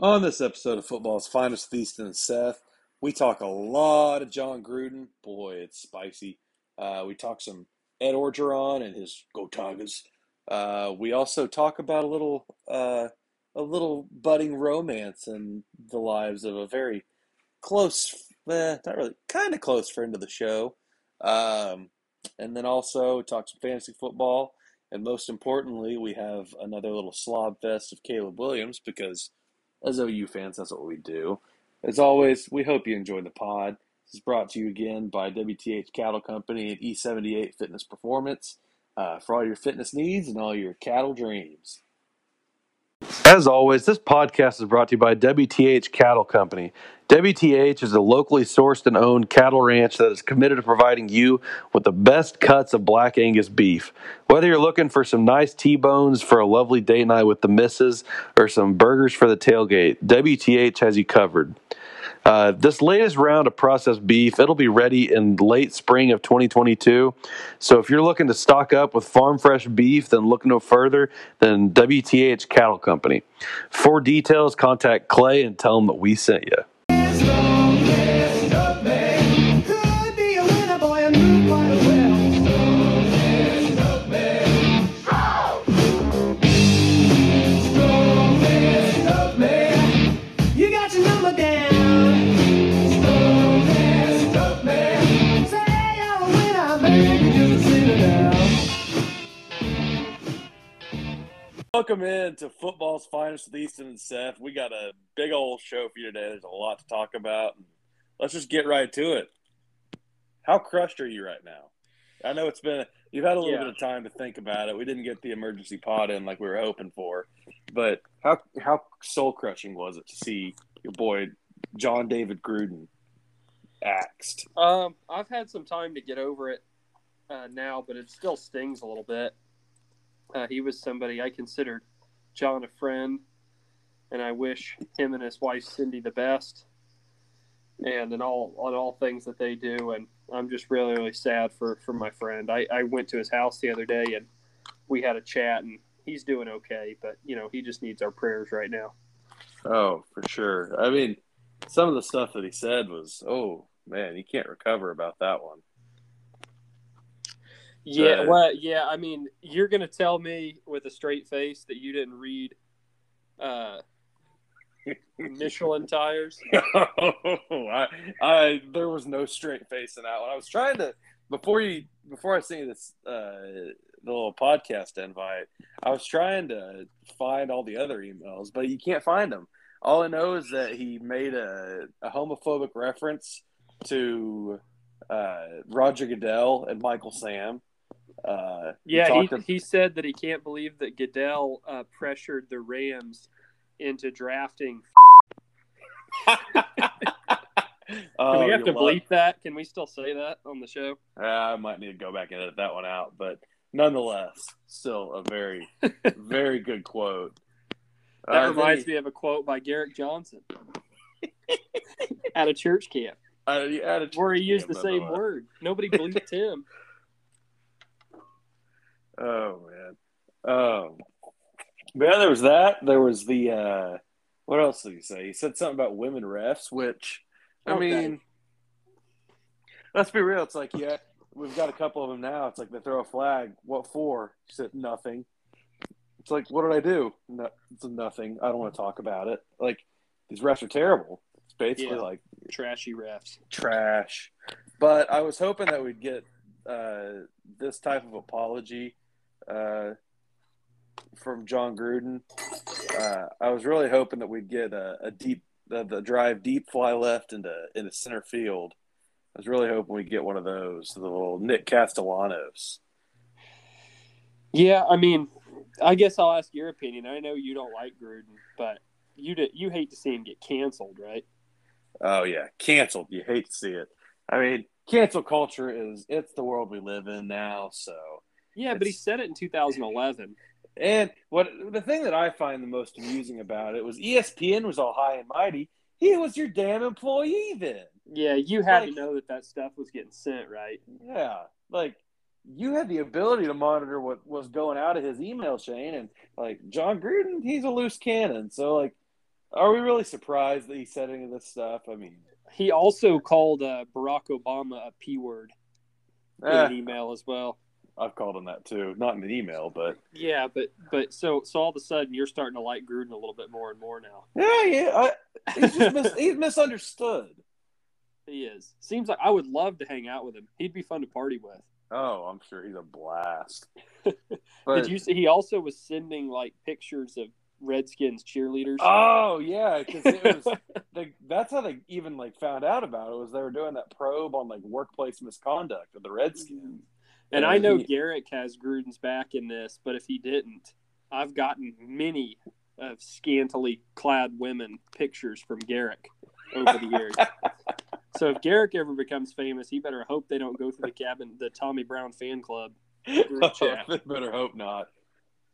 On this episode of Football's Finest with and Seth, we talk a lot of Jon Gruden. Boy, it's spicy. Uh, we talk some Ed Orgeron and his Go Tigers. Uh, we also talk about a little, uh, a little budding romance in the lives of a very close, eh, not really, kind of close friend of the show. Um, and then also talk some fantasy football. And most importantly, we have another little slob fest of Caleb Williams because as OU fans, that's what we do. As always, we hope you enjoy the pod. This is brought to you again by WTH Cattle Company and E78 Fitness Performance uh, for all your fitness needs and all your cattle dreams. As always, this podcast is brought to you by WTH Cattle Company. WTH is a locally sourced and owned cattle ranch that is committed to providing you with the best cuts of black Angus beef. Whether you're looking for some nice T-bones for a lovely date night with the missus or some burgers for the tailgate, WTH has you covered. Uh, this latest round of processed beef, it'll be ready in late spring of 2022. So if you're looking to stock up with farm fresh beef, then look no further than WTH Cattle Company. For details, contact Clay and tell him that we sent you. Welcome in to football's finest with Easton and Seth. We got a big old show for you today. There's a lot to talk about. Let's just get right to it. How crushed are you right now? I know it's been you've had a little Yeah. bit of time to think about it. We didn't get the emergency pod in like we were hoping for, but how how soul crushing was it to see your boy Jon David Gruden axed? Um, I've had some time to get over it uh, now, but it still stings a little bit. Uh, he was somebody I considered Jon a friend, and I wish him and his wife Cindy the best, and in all on all things that they do. And I'm just really really sad for for my friend. I, I went to his house the other day and we had a chat, and he's doing okay, but you know he just needs our prayers right now. Oh, for sure. I mean, some of the stuff that he said was, oh man, you can't recover about that one. Yeah, So- well, yeah. I mean, you're gonna tell me with a straight face that you didn't read uh, Michelin tires. I, I, there was no straight face in that one. I was trying to before you before I sent you this uh, the little podcast invite. I was trying to find all the other emails, but you can't find them. All I know is that he made a, a homophobic reference to uh, Roger Goodell and Michael Sam. Uh, Yeah, he, talked he said that he can't believe that Goodell uh, pressured the Rams into drafting. Oh, Do we have you to love- bleep that? Can we still say that on the show? I might need to go back and edit that one out, but nonetheless, still a very, very good quote. That Uh, reminds then me of a quote by Garrett Johnson at a church camp he- uh, he added- where he used the same word. Nobody bleeped him. Oh man. Um, but yeah, there was that. There was the uh, what else did he say? He said something about women refs, which I Okay. mean, let's be real. It's like yeah, we've got a couple of them now. It's like they throw a flag. What for? He said nothing. It's like what did I do? No, it's nothing. I don't want to talk about it. Like these refs are terrible. It's basically Yeah. like Trashy refs. trash. But I was hoping that we'd get uh, this type of apology uh, from Jon Gruden. Uh, I was really hoping that we'd get a, a deep the, the drive deep fly left into into center field. I was really hoping we'd get one of those, the little Nick Castellanos. Yeah, I mean, I guess I'll ask your opinion. I know you don't like Gruden, but you did, you hate to see him get canceled, right? Oh yeah, canceled. You hate to see it. I mean, cancel culture is it's the world we live in now. So Yeah, but he said it in 2011. And what the thing that I find the most amusing about it was ESPN was all high and mighty. He was your damn employee then. Yeah, you had Like- to know that that stuff was getting sent, right? Yeah, like you had the ability to monitor what was going out of his email chain, and like Jon Gruden, he's a loose cannon. So like, Are we really surprised that he said any of this stuff? I mean, He also called uh, Barack Obama a p word in eh, an email as well. I've called him that too. Not in an email, but Yeah, but but so so all of a sudden you're starting to like Gruden a little bit more and more now. yeah, yeah. I, he's just mis- he's misunderstood. He is. Seems like I would love to hang out with him. He'd be fun to party with. Oh, I'm sure he's a blast. But, Did you see? He also was sending like pictures of Redskins cheerleaders. Oh yeah, because it was. they, that's how they even like found out about it was they were doing that probe on like workplace misconduct of the Redskins. And I know he- Garrick has Gruden's back in this, but if he didn't, I've gotten many of scantily clad women pictures from Garrick over the years. so if Garrick ever becomes famous, he better hope they don't go through the cabin, the Tommy Brown fan club. They better hope not.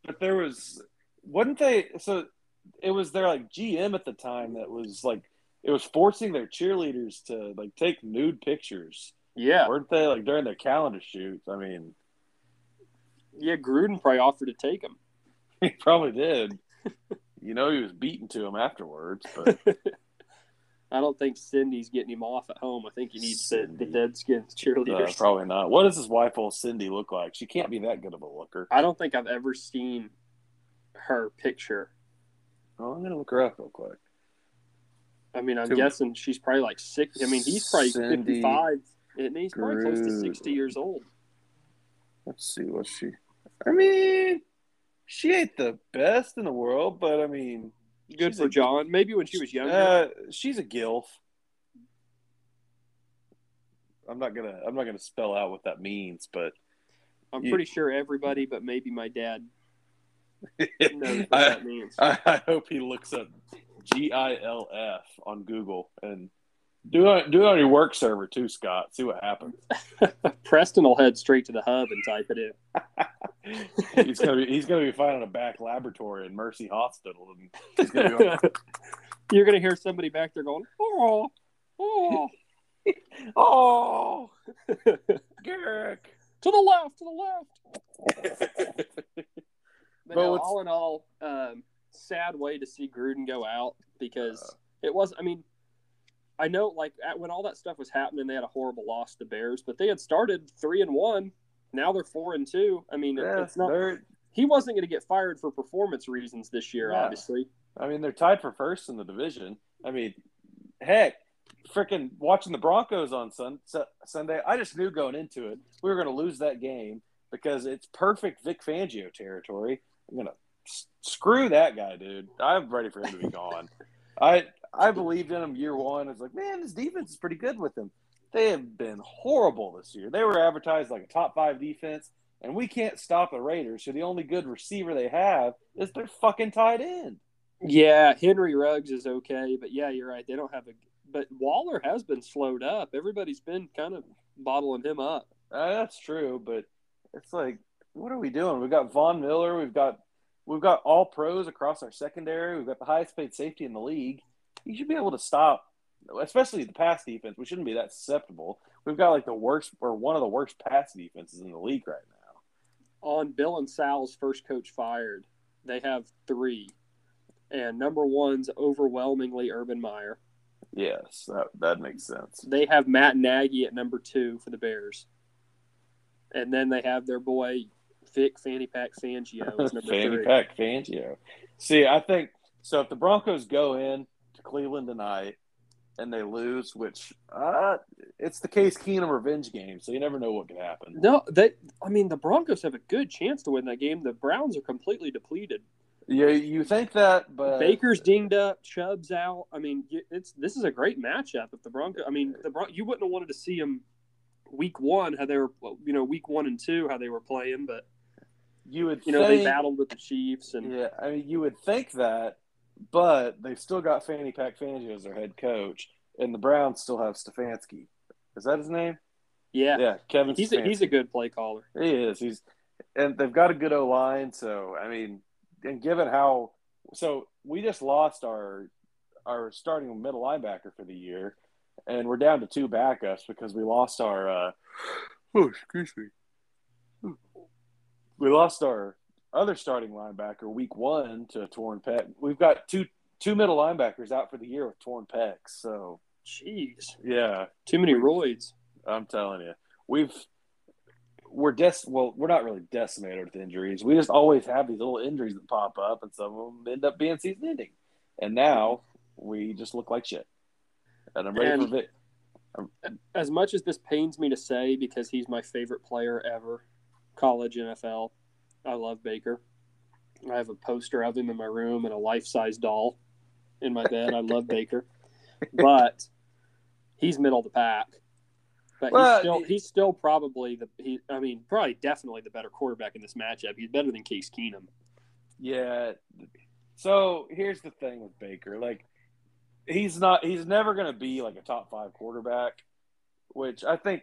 But there was, wasn't they? So it was their like GM at the time that was like it was forcing their cheerleaders to like take nude pictures, Yeah, weren't they? Like during their calendar shoots. I mean, yeah. Gruden probably offered to take him. he probably did. you know, he was beaten to him afterwards, but I don't think Cindy's getting him off at home. I think he needs the, the Cindy. Deadskins uh, cheerleaders. probably not. What does his wife, old Cindy, look like? She can't be that good of a looker. I don't think I've ever seen her picture. Oh, I'm gonna look her up real quick. I mean, I'm guessing she's probably like six. I mean, he's probably Cindy 55, and he's probably close to 60 years old. Let's see what she. I mean, she ain't the best in the world, but I mean, Good She's for a- John. Maybe when she was younger. uh, she's a gilf. I'm not gonna. I'm not gonna spell out what that means, but I'm you- pretty sure everybody, but maybe my dad knows what I, that means. I, I hope he looks up G I L F on Google and do it. Do it on your work server too, Scott. See what happens. Preston will head straight to the hub and type it in. he's gonna be. He's gonna be finding a back laboratory in Mercy Hospital, and he's gonna You're gonna hear somebody back there going, "Oh, oh, "Oh, Garrick, to the left, to the left." But, But no, all in all, um, sad way to see Gruden go out because Uh. it was. I mean, I know like at, when all that stuff was happening, they had a horrible loss to the Bears, but they had started three and one. Now they're four and two. I mean, Yeah, it's not. He wasn't going to get fired for performance reasons this year, Yeah. obviously. I mean, they're tied for first in the division. I mean, heck, freaking watching the Broncos on sun, Su- Sunday, I just knew going into it we were going to lose that game because it's perfect Vic Fangio territory. I'm going to s- screw that guy, dude. I'm ready for him to be gone. I I believed in him year one. It's like, man, this defense is pretty good with him. They have been horrible this year. They were advertised like a top five defense, and we can't stop the Raiders. So the only good receiver they have is their fucking tight end. Yeah, Henry Ruggs is okay, but yeah, you're right. They don't have a. But Waller has been slowed up. Everybody's been kind of bottling him up. Uh, that's true, but it's like, what are we doing? We've got Von Miller. We've got we've got all pros across our secondary. We've got the highest paid safety in the league. You should be able to stop, especially the pass defense. We shouldn't be that susceptible. We've got like the worst or one of the worst pass defenses in the league right now. On Bill and Sal's first coach fired, they have three, and number one's overwhelmingly Urban Meyer. Yes, that that makes sense. They have Matt Nagy at number two for the Bears, and then they have their boy Vic Fanny Pack Fangio as Fanny. Pack Fangio. See, I think so. If the Broncos go in Cleveland tonight and they lose, which uh, it's the case Keenum revenge game, so you never know what could happen. No, they. I mean, the Broncos have a good chance to win that game. The Browns are completely depleted. Yeah, you think that, but Baker's dinged up, Chubb's out. I mean, it's this is a great matchup. If the Broncos, I mean, the Bron- you wouldn't have wanted to see them week one how they were, you know, week one and two how they were playing, but you would you know they battled with the Chiefs and Yeah, I mean, you would think that, but they've still got Fanny Pack Fangio as their head coach, and the Browns still have Stefanski. Is that his name? yeah, Yeah, Kevin. he's a, he's a good play caller. He is. He's and they've got a good O line. So I mean, and given how so we just lost our our starting middle linebacker for the year, and we're down to two backups because we lost our. Uh, oh, excuse me. We lost our other starting linebacker week one to a torn pec. We've got two two middle linebackers out for the year with torn pecs. So Jeez, yeah, too many roids. I'm telling you, we've we're des well, we're not really decimated with injuries. We just always have these little injuries that pop up, and some of them end up being season ending. And now we just look like shit. And I'm ready And- for Vic. As much as this pains me to say, because he's my favorite player ever, college NFL. I love Baker. I have a poster of him in my room and a life-size doll in my bed. I love Baker, but he's middle of the pack. But Well, he's still he's still probably the he. I mean, probably definitely the better quarterback in this matchup. He's better than Case Keenum. Yeah. So here's the thing with Baker. Like he's not he's never gonna be like a top five quarterback, which I think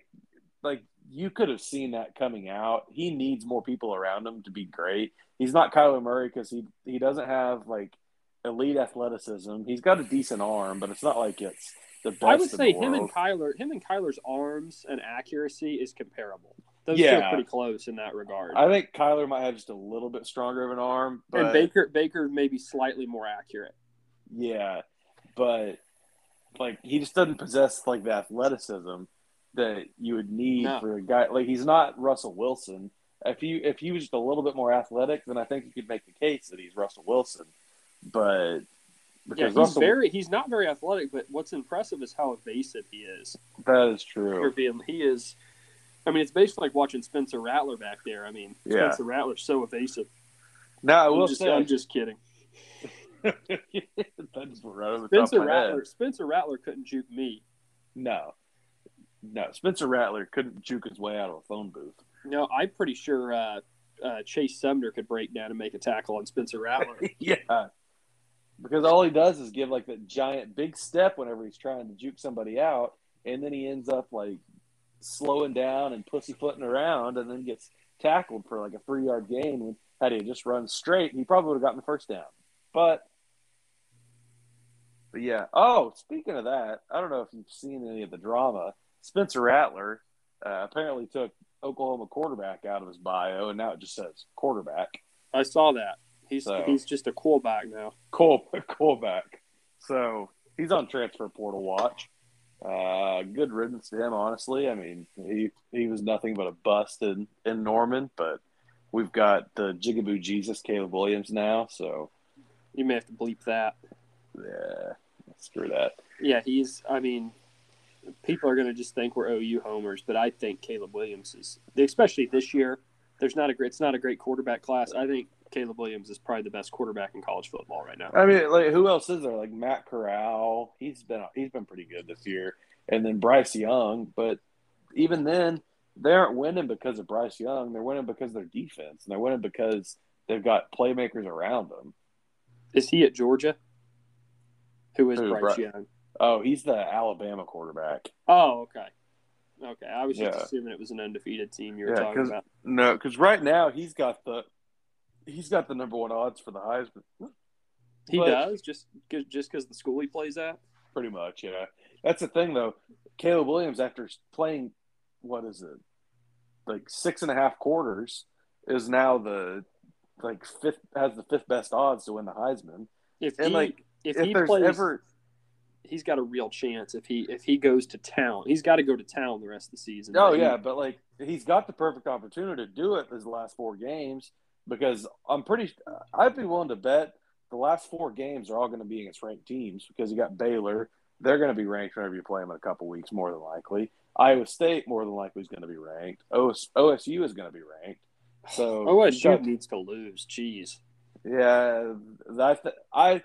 like you could have seen that coming out. He needs more people around him to be great. He's not Kyler Murray because he he doesn't have like elite athleticism. He's got a decent arm, but it's not like it's the best. I would say him and. Kyler, him and Kyler's arms and accuracy is comparable. Those two are Yeah. pretty close in that regard. I think Kyler might have just a little bit stronger of an arm, but and Baker Baker may be slightly more accurate. Yeah, but like he just doesn't possess like the athleticism that you would need No. for a guy like he's not Russell Wilson. If you if he was just a little bit more athletic, then I think you could make the case that he's Russell Wilson. But Yeah, he's Russell, very he's not very athletic, but what's impressive is how evasive he is. that is For true. he is I mean, it's basically like watching Spencer Rattler back there. I mean, Yeah. Spencer Rattler's so evasive. No, I I'm will just, say, I'm just kidding. that just right over the top Spencer. Rattler Spencer Rattler couldn't juke me. No, no, Spencer Rattler couldn't juke his way out of a phone booth. No, I'm pretty sure uh, uh, Chase Sumner could break down and make a tackle on Spencer Rattler. yeah. Because all he does is give like that giant big step whenever he's trying to juke somebody out, and then he ends up like slowing down and pussyfooting around, and then gets tackled for like a three yard gain. When had he just run straight, he probably would have gotten the first down. But, but yeah. Oh, speaking of that, I don't know if you've seen any of the drama. Spencer Rattler uh, apparently took Oklahoma quarterback out of his bio, and now it just says quarterback. I saw that. He's So- he's just a quarterback now. Cole Colback. So he's on transfer portal watch. Uh, good riddance to him, honestly. I mean, he he was nothing but a bust in, in Norman, but we've got the Jigaboo Jesus Caleb Williams now. So You may have to bleep that. yeah, screw that. Yeah, he's. I mean, people are going to just think we're OU homers, but I think Caleb Williams is, especially this year. There's not a great. It's not a great quarterback class. I think Caleb Williams is probably the best quarterback in college football right now. I mean, like who else is there? Like Matt Corral. He's been he's been pretty good this year, and then Bryce Young. But even then, they aren't winning because of Bryce Young. They're winning because of their defense, and they're winning because they've got playmakers around them. Is he at Georgia? Who is Who, Bryce Bri- Young? Oh, he's the Alabama quarterback. Oh, okay. Okay, I was just Yeah. assuming it was an undefeated team you were Yeah, talking about. No, because right now he's got the he's got the number one odds for the Heisman. He but- does just just because the school he plays at. Pretty much, yeah. That's the thing, though. Caleb Williams, after playing, what is it, like six and a half quarters, is now the like fifth has the fifth best odds to win the Heisman. If And he like, if, if there's plays, ever, he's got a real chance. If he if he goes to town, he's got to go to town the rest of the season. oh he- yeah, but like he's got the perfect opportunity to do it his last four games because I'm pretty. I'd be willing to bet the last four games are all going to be against ranked teams because you got Baylor. They're going to be ranked whenever you play them in a couple weeks, more than likely. Iowa State, more than likely, is going to be ranked. OS, OSU is going to be ranked. So OSU needs to lose. Jeez. yeah, I, th- I,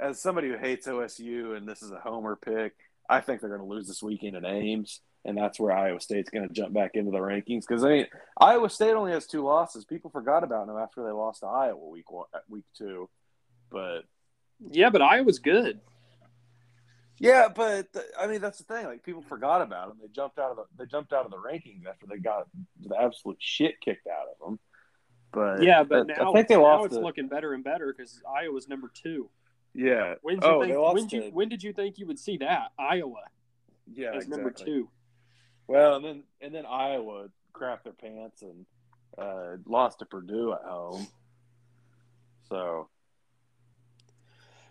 as somebody who hates OSU, and this is a homer pick, I think they're going to lose this weekend in Ames, and that's where Iowa State's going to jump back into the rankings. Because I mean, Iowa State only has two losses. People forgot about them after they lost to Iowa week one, uh, week two. But Yeah, but Iowa's good. yeah, but th- I mean that's the thing. Like people forgot about them. They jumped out of the they jumped out of the rankings after they got the absolute shit kicked out of them. But Yeah, but I- now, I think they now lost. it's the- looking better and better because Iowa's number two. Yeah. When did you Oh, think, when, to- you, when did you think you would see that Iowa Yeah, as exactly. number two? Well, and then and then Iowa crapped their pants and uh, lost to Purdue at home. So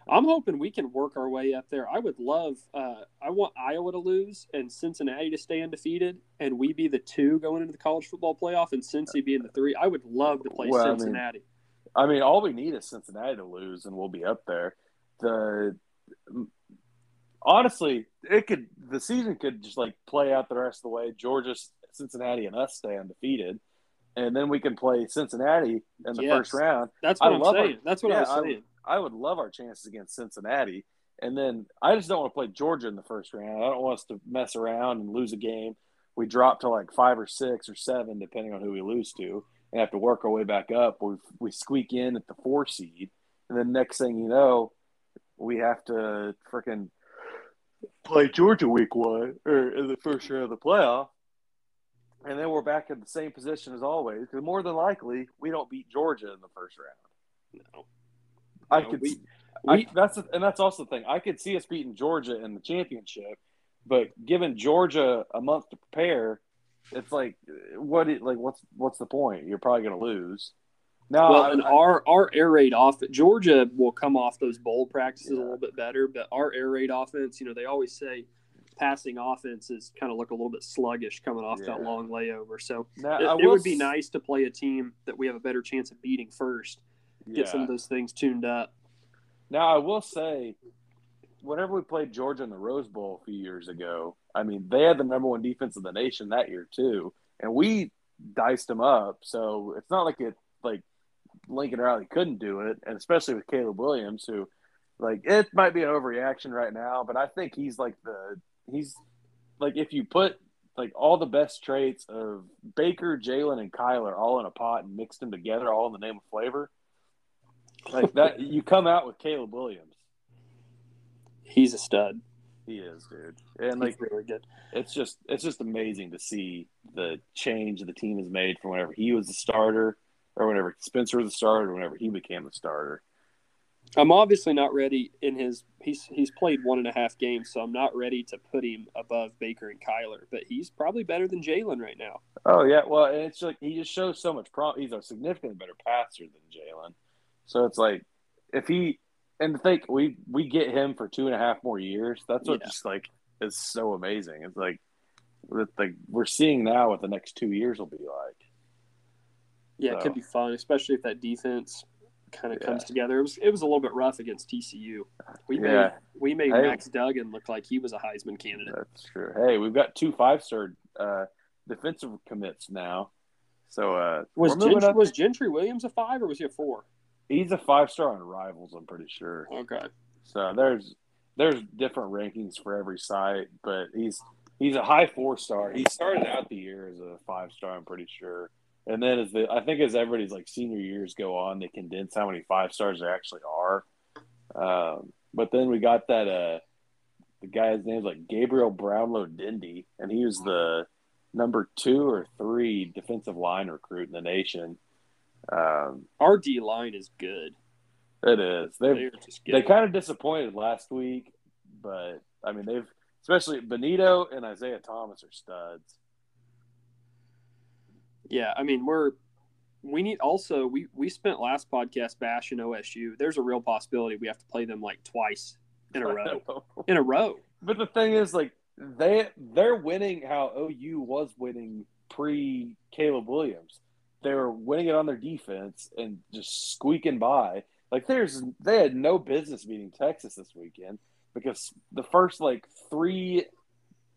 I'm hoping we can work our way up there. I would love. Uh, I want Iowa to lose and Cincinnati to stay undefeated, and we be the two going into the college football playoff, and Cincy being the three. I would love to play Well, I mean, Cincinnati. I mean, all we need is Cincinnati to lose, and we'll be up there. The honestly, it could the season could just like play out the rest of the way. Georgia, Cincinnati, and us stay undefeated, and then we can play Cincinnati in the Yes. first round. That's what I am love our- That's what yeah, I was I- I would love our chances against Cincinnati. And then I just don't want to play Georgia in the first round. I don't want us to mess around and lose a game. We drop to like five or six or seven, depending on who we lose to, and have to work our way back up. We we squeak in at the four seed, and then next thing you know, we have to freaking play Georgia week one or in the first round of the playoff. And then we're back in the same position as always because more than likely we don't beat Georgia in the first round. No. I No, could we- see, we- I, that's and that's also the thing. I could see us beating Georgia in the championship, but giving Georgia a month to prepare, it's like what? Like what's what's the point? You're probably going to lose. Now, Well, I- and I- our our air raid off Georgia will come off those bowl practices Yeah. a little bit better, but our air raid offense, you know, they always say passing offenses kind of look a little bit sluggish coming off that long layover. So now, it, it would be nice to play a team that we have a better chance of beating first. Get some of those things tuned up. Now, I will say, whenever we played Georgia in the Rose Bowl a few years ago, I mean, they had the number one defense of the nation that year too, and we diced them up. So it's not like it like Lincoln Riley couldn't do it, and especially with Caleb Williams, who like it might be an overreaction right now, but I think he's like the he's like if you put like all the best traits of Baker, Jalen, and Kyler all in a pot and mixed them together, all in the name of flavor. Like that, you come out with Caleb Williams. He's a stud. He is, dude, and like He's really good. it's just it's just amazing to see the change the team has made from whenever he was the starter, or whenever Spencer was the starter, or whenever he became the starter. I'm obviously not ready in his. He's he's played one and a half games, so I'm not ready to put him above Baker and Kyler. But he's probably better than Jalen right now. Oh yeah, well, and it's like he just shows so much prom. He's a significantly better passer than Jalen, so it's like if he and to think we we get him for two and a half more years. That's what Yeah. just like is so amazing. It's like with the we're seeing now what the next two years will be like. Yeah, it could be fun, especially if that defense kind of Yeah. comes together. It was it was a little bit rough against TCU. We made Yeah. we made Hey. Max Duggan look like he was a Heisman candidate. That's true. Hey, we've got two five star uh, defensive commits now. So uh, Was Gentry, was Gentry Williams a five or was he a four? He's a five star on Rivals. I'm pretty sure. Okay. So there's there's different rankings for every site, but he's he's a high four star. He started out the year as a five star. I'm pretty sure. And then as the I think as everybody's like senior years go on, they condense how many five stars there actually are. Um, but then we got that uh the guy's name's like Gabriel Brownlow Dindy, and he was the number two or three defensive line recruit in the nation. Um, Our D line is good. it is. They've They're just good. they kind of disappointed last week, but I mean they've especially Benito and Isaiah Thomas are studs. Yeah, I mean we're we need also we we spent last podcast bashing OSU. There's a real possibility we have to play them like twice in a row. in a row. but the thing is, like they they're winning how OU was winning pre Caleb Williams. They were winning it on their defense and just squeaking by. Like there's they had no business beating Texas this weekend because the first like three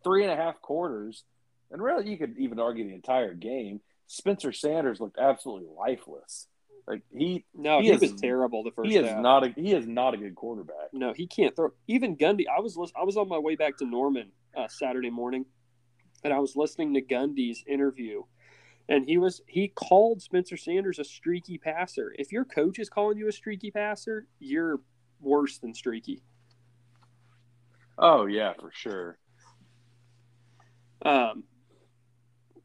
three and a half quarters, and really you could even argue the entire game. Spencer Sanders looked absolutely lifeless. Like he No, He he, is- was terrible the first he is half. not a he is not a good quarterback. No, he can't throw. Even Gundy, I was I was on my way back to Norman uh, Saturday morning, and I was listening to Gundy's interview, and he was he called Spencer Sanders a streaky passer. If your coach is calling you a streaky passer, you're worse than streaky. Oh yeah, for sure. Um,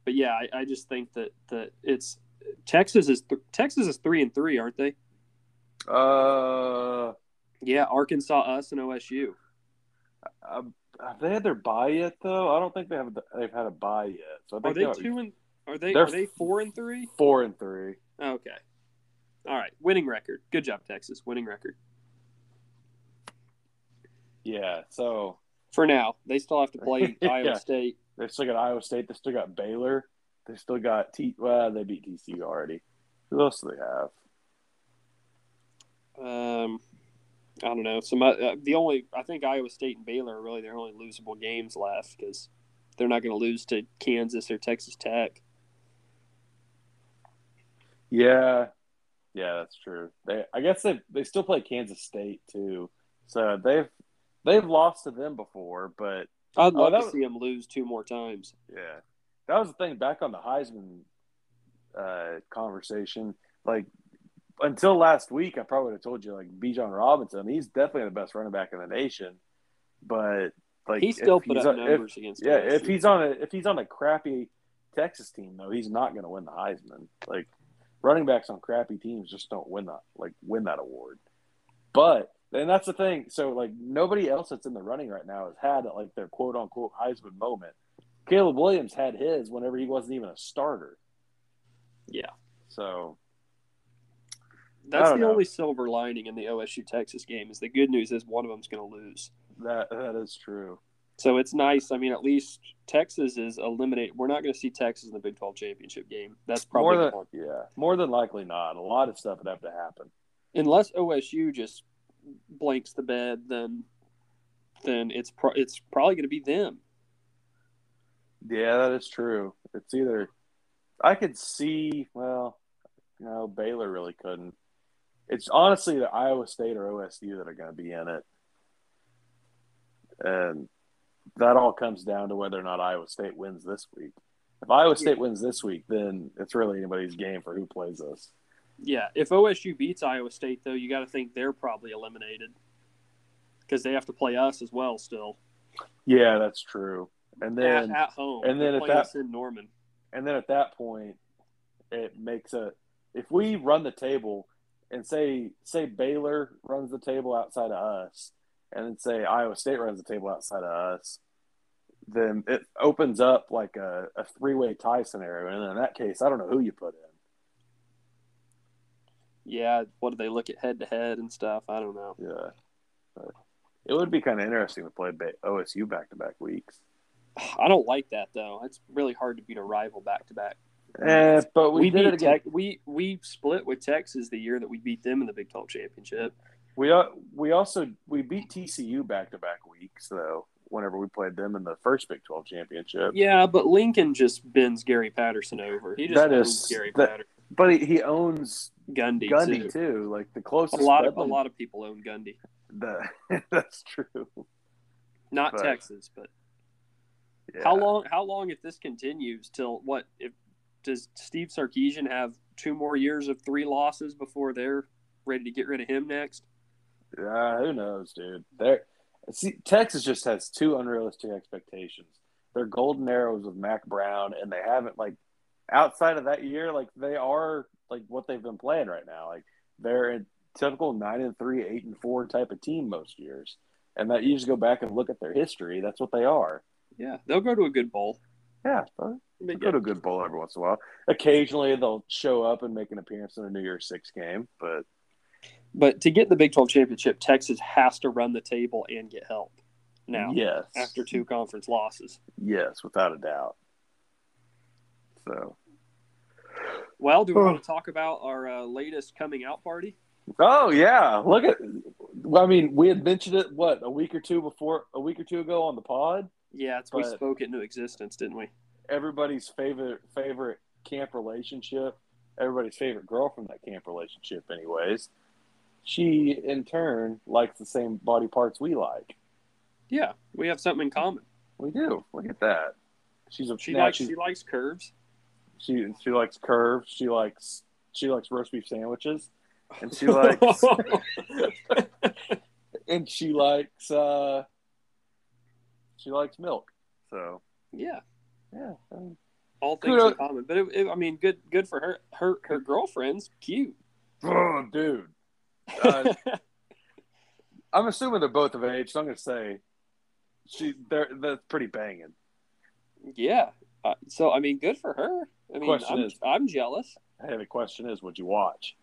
but yeah, I, I just think that that it's Texas is th- Texas is three and three, aren't they? Uh, Yeah, Arkansas, us, and OSU. um, have they had their buy yet? Though I don't think they have. They've had a buy yet. So I think Are they be two and are they They're they four and three? four and three. Okay. All right. Winning record. Good job, Texas. Winning record. Yeah, so For now, they still have to play Yeah. Iowa State. They still got Iowa State. They still got Baylor. They still got T. Well, they beat TCU already. Who else do they have? Um, I don't know. Some uh, the only I think Iowa State and Baylor are really their only losable games left because they're not going to lose to Kansas or Texas Tech. Yeah, yeah, that's true. They, I guess they they still play Kansas State too. So they've they've lost to them before, but I'd Oh, love that to was- see him lose two more times. Yeah, that was the thing back on the Heisman uh, conversation. Like until last week, I probably would have told you like Bijan Robinson. He's definitely the best running back in the nation, but like he still put he's up on- if- numbers against. yeah, if he's on a if he's on a crappy Texas team though, he's not going to win the Heisman. Like running backs on crappy teams just don't win that like win that award. But and that's the thing. So like nobody else that's in the running right now has had like their quote unquote Heisman moment. Caleb Williams had his whenever he wasn't even a starter. yeah, So that's the know. only silver lining in the OSU Texas game. Is the good news is one of them's going to lose. that that is true. So it's nice. I mean, at least Texas is eliminated. We're not going to see Texas in the Big 12 championship game. That's probably more than yeah, more than likely not. A lot of stuff would have to happen. unless OSU just blanks the bed, then then it's pro- it's probably going to be them. Yeah, that is true. It's either I could see. Well, you no, know, Baylor really couldn't. It's honestly the Iowa State or OSU that are going to be in it, and that all comes down to whether or not Iowa State wins this week. If Iowa State wins this week, then it's really anybody's game for who plays us. Yeah, if OSU beats Iowa State, though, you got to think they're probably eliminated because they have to play us as well still Yeah, that's true. And then at, at home. and then at that- us in Norman. And then at that point, it makes a if we run the table and say say Baylor runs the table outside of us, and then say Iowa State runs the table outside of us, then it opens up like a, a three way tie scenario. And in that case, I don't know who you put in. Yeah, what do they look at head to head and stuff? I don't know. Yeah, but it would be kind of interesting to play OSU back to back weeks. I don't like that though. It's really hard to beat a rival back to back. Eh, but we, We, did it beat. Tex- we we split with Texas the year that we beat them in the Big 12 championship. We al- we also we beat TCU back to back weeks though. Whenever we played them in the first Big Twelve championship, Yeah, but Lincoln just bends Gary Patterson over. He just That is- Gary that- Patterson. But he, he owns Gundy, Gundy too. too. Like the closest. A lot of a lot of people own Gundy. The, that's true. Not But- Texas, but Yeah. how long? How long if this continues till what? If does Steve Sarkisian have two more years of three losses before they're ready to get rid of him next? Yeah, who knows, dude? They're, see, Texas just has two unrealistic expectations. They're golden arrows with Mack Brown, and they haven't like outside of that year, like they are like what they've been playing right now. Like they're a typical nine and three, eight and four type of team most years, and that you just go back and look at their history. That's what they are. Yeah, they'll go to a good bowl. Yeah, but But they yeah, go to a good bowl every once in a while. Occasionally, they'll show up and make an appearance in a New Year's Six game, but But to get the Big 12 championship, Texas has to run the table and get help now yes, after two conference losses. yes, without a doubt. So, Well, do we want to talk about our uh, latest coming out party? oh yeah, look at. I mean, we had mentioned it what a week or two before, a week or two ago on the pod. Yeah, it's, we spoke it into existence, didn't we? Everybody's favorite favorite camp relationship, everybody's favorite girl from that camp relationship, anyways. She in turn likes the same body parts we like. Yeah, we have something in common. We do. Look at that. She's a She likes she's- she likes curves. She she likes curves. She likes she likes roast beef sandwiches, and she likes and she likes uh she likes milk. So yeah, yeah, I mean, all things in common. But it, it- I mean, good good for her. Her her girlfriend's cute. oh, dude. Uh, I'm assuming they're both of age, so I'm gonna say she they're that's pretty banging. yeah. Uh, so I mean, good for her. I mean, Question I'm, is- I'm jealous. Hey, the question is, would you watch?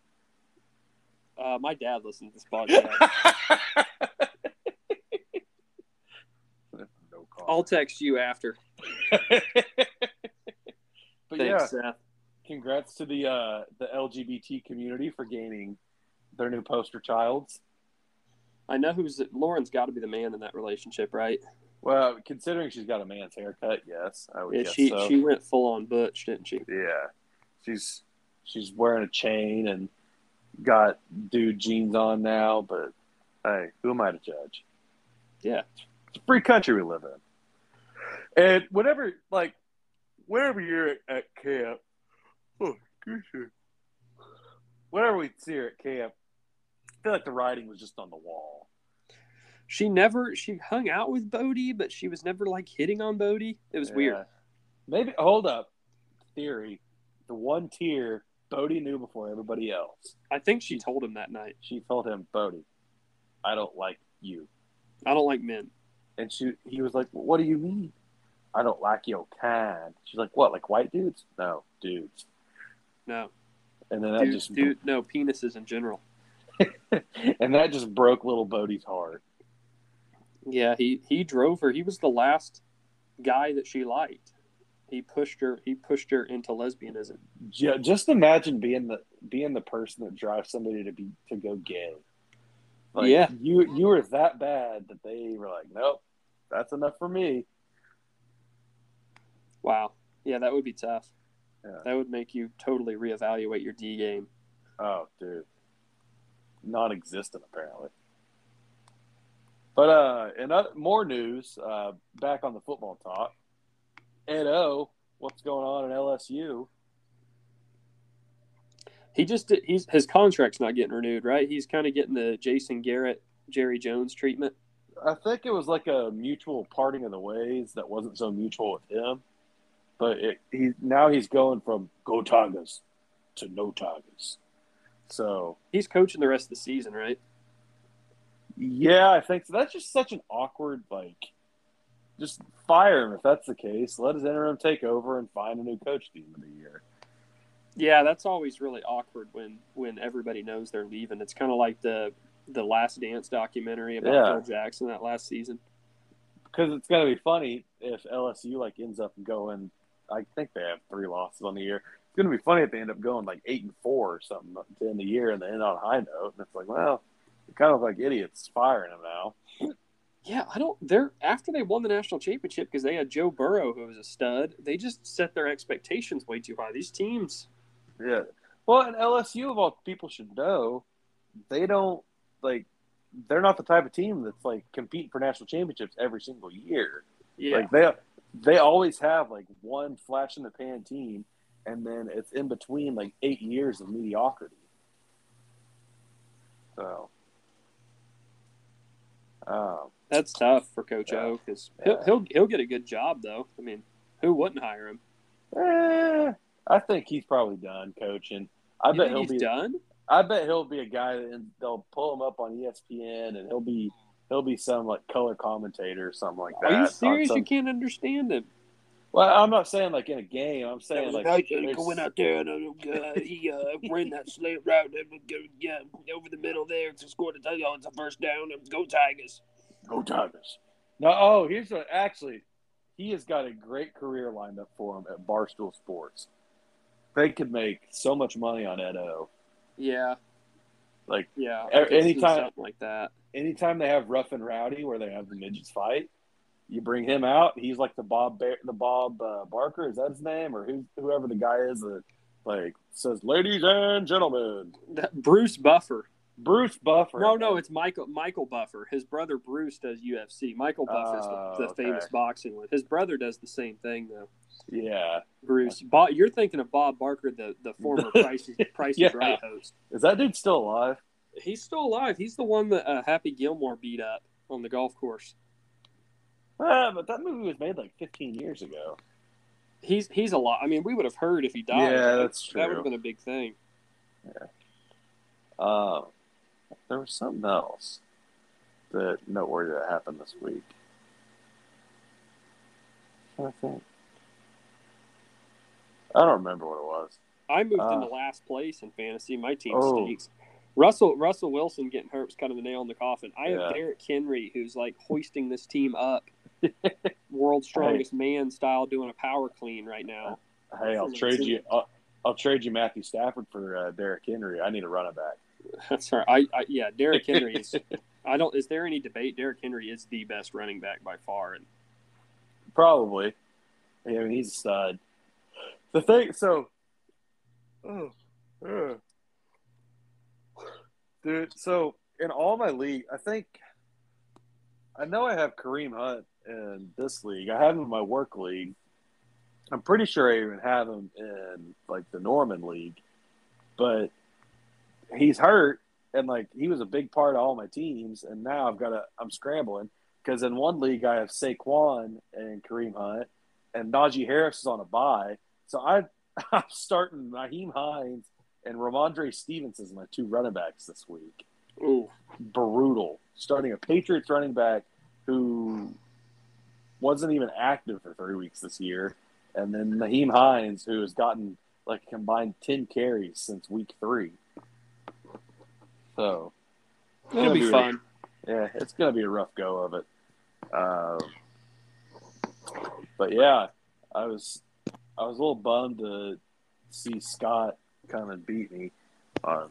Uh, my dad listens to this podcast. I'll text you after. but Thanks, yeah, Seth. congrats to the uh, the LGBT community for gaining their new poster childs. I know who's Lauren's got to be the man in that relationship, right? Well, considering she's got a man's haircut, yes, I would Yeah, guess she so. she went full on butch, didn't she? Yeah, she's she's wearing a chain and got dude jeans on now. But hey, who am I to judge? Yeah. It's a free country we live in. And whenever, like, whenever you're at, at camp, oh, whenever we see her at camp, I feel like the writing was just on the wall. She never she hung out with Bodie, but she was never like hitting on Bodie. It was weird. Maybe hold up. Theory. The one tier Bodie knew before everybody else. I think she told him that night. She told him, Bodie, I don't like you. I don't like men. And she he was like, well, What do you mean? I don't like your kind. She's like, What, like white dudes? No, dudes. No, And then that dude, just dude, no penises in general. and that just broke little Bodie's heart. Yeah, he he drove her. He was the last guy that she liked. He pushed her. He pushed her into lesbianism. Yeah, Just imagine being the being the person that drives somebody to be to go gay. Like, Yeah. you you were that bad that they were like, nope, that's enough for me. Wow. Yeah, that would be tough. Yeah. That would make you totally reevaluate your D game. Oh, dude, non-existent apparently. But uh, in other, more news, uh, back on the football talk, Ed O, what's going on at LSU? He just he's his contract's not getting renewed, right? He's kind of getting the Jason Garrett, Jerry Jones treatment. I think it was like a mutual parting of the ways that wasn't so mutual with him. But it, he now he's going from go Tigers to no Tigers. So He's coaching the rest of the season, right? Yeah, I think so. That's just such an awkward like. Just fire him if that's the case. Let his interim take over and find a new coach at the end of the year. Yeah, that's always really awkward when when everybody knows they're leaving. It's kind of like the the Last Dance documentary about Yeah. Phil Jackson that last season. Because it's gonna be funny if LSU like ends up going. I think they have three losses on the year. It's gonna be funny if they end up going like eight and four or something to end the year and they end on a high note. And it's like, well, kind of like idiots firing him now. Yeah, I don't. They're after they won the national championship because they had Joe Burrow, who was a stud. They just set their expectations way too high. These teams, Yeah. Well, and LSU of all people should know, they don't like. They're not the type of team that's like competing for national championships every single year. yeah, Like they they always have like one flash in the pan team, and then it's in between like eight years of mediocrity. So, um, that's tough for Coach Yeah. O because Yeah. he'll, he'll he'll get a good job though. I mean, who wouldn't hire him? eh, I think he's probably done coaching. I You bet he'll be. done. I bet he'll be a guy that and they'll pull him up on ESPN, and he'll be he'll be some like color commentator or something like that. Are you serious? some- You can't understand him. Well, I'm not saying like in a game. I'm saying like I there's- went out there and uh, he uh, ran that slant route and uh, yeah, over the middle there to score the touchdown. It's a first down. and Go Tigers! Go Tigers. No, oh, here's what actually he has got a great career lined up for him at Barstool Sports. They could make so much money on Edo. Yeah, Like yeah. A- I anytime- like that. anytime they have rough and rowdy where they have the midgets fight, you bring him out. He's like the Bob the Bob uh, Barker. Is that his name or who whoever the guy is that like says, "Ladies and gentlemen, Bruce Buffer. Bruce Buffer." No, no, it's Michael Michael Buffer. His brother Bruce does UFC. Michael Buffer's Oh, the, the okay. famous boxing one. His brother does the same thing though. yeah. Bruce, you're thinking of Bob Barker, the the former Price Pricey Yeah. Right host. Is that dude still alive? He's still alive. He's the one that uh, Happy Gilmore beat up on the golf course. Ah, but that movie was made like 15 years ago. He's he's a lot. I mean, we would have heard if he died. Yeah, that's That would have been a big thing. Yeah. Uh, there was something else that noteworthy that happened this week. I think. I don't remember what it was. I moved Uh, into last place in fantasy. My team Oh. stinks. Russell Russell Wilson getting hurt was kind of the nail in the coffin. I have Yeah. Derrick Henry, who's like hoisting this team up. world's strongest man style doing a power clean right now. Hey, I'll trade you. I'll, I'll trade you Matthew Stafford for uh, Derrick Henry. I need a running back. That's right. I, I yeah, Derrick Henry is. I don't. Is there any debate? Derrick Henry is the best running back by far. And Probably. I mean, he's a stud. The thing, so, oh, uh. dude. So in all my league, I think I know I have Kareem Hunt in this league. I have him in my work league. I'm pretty sure I even have him in like the Norman League, but he's hurt, and like he was a big part of all my teams, and now I've got to I'm scrambling because in one league I have Saquon and Kareem Hunt, and Najee Harris is on a bye, so I I'm starting Nyheim Hines and Rhamondre Stevenson as my two running backs this week. ooh, Brutal. Starting a Patriots running back who wasn't even active for three weeks this year, and then Nyheim Hines who has gotten like a combined ten carries since week three. So it'll gonna be be fun. yeah, it's gonna be a rough go of it. Um, but yeah, I was I was a little bummed to see Scott come and beat me on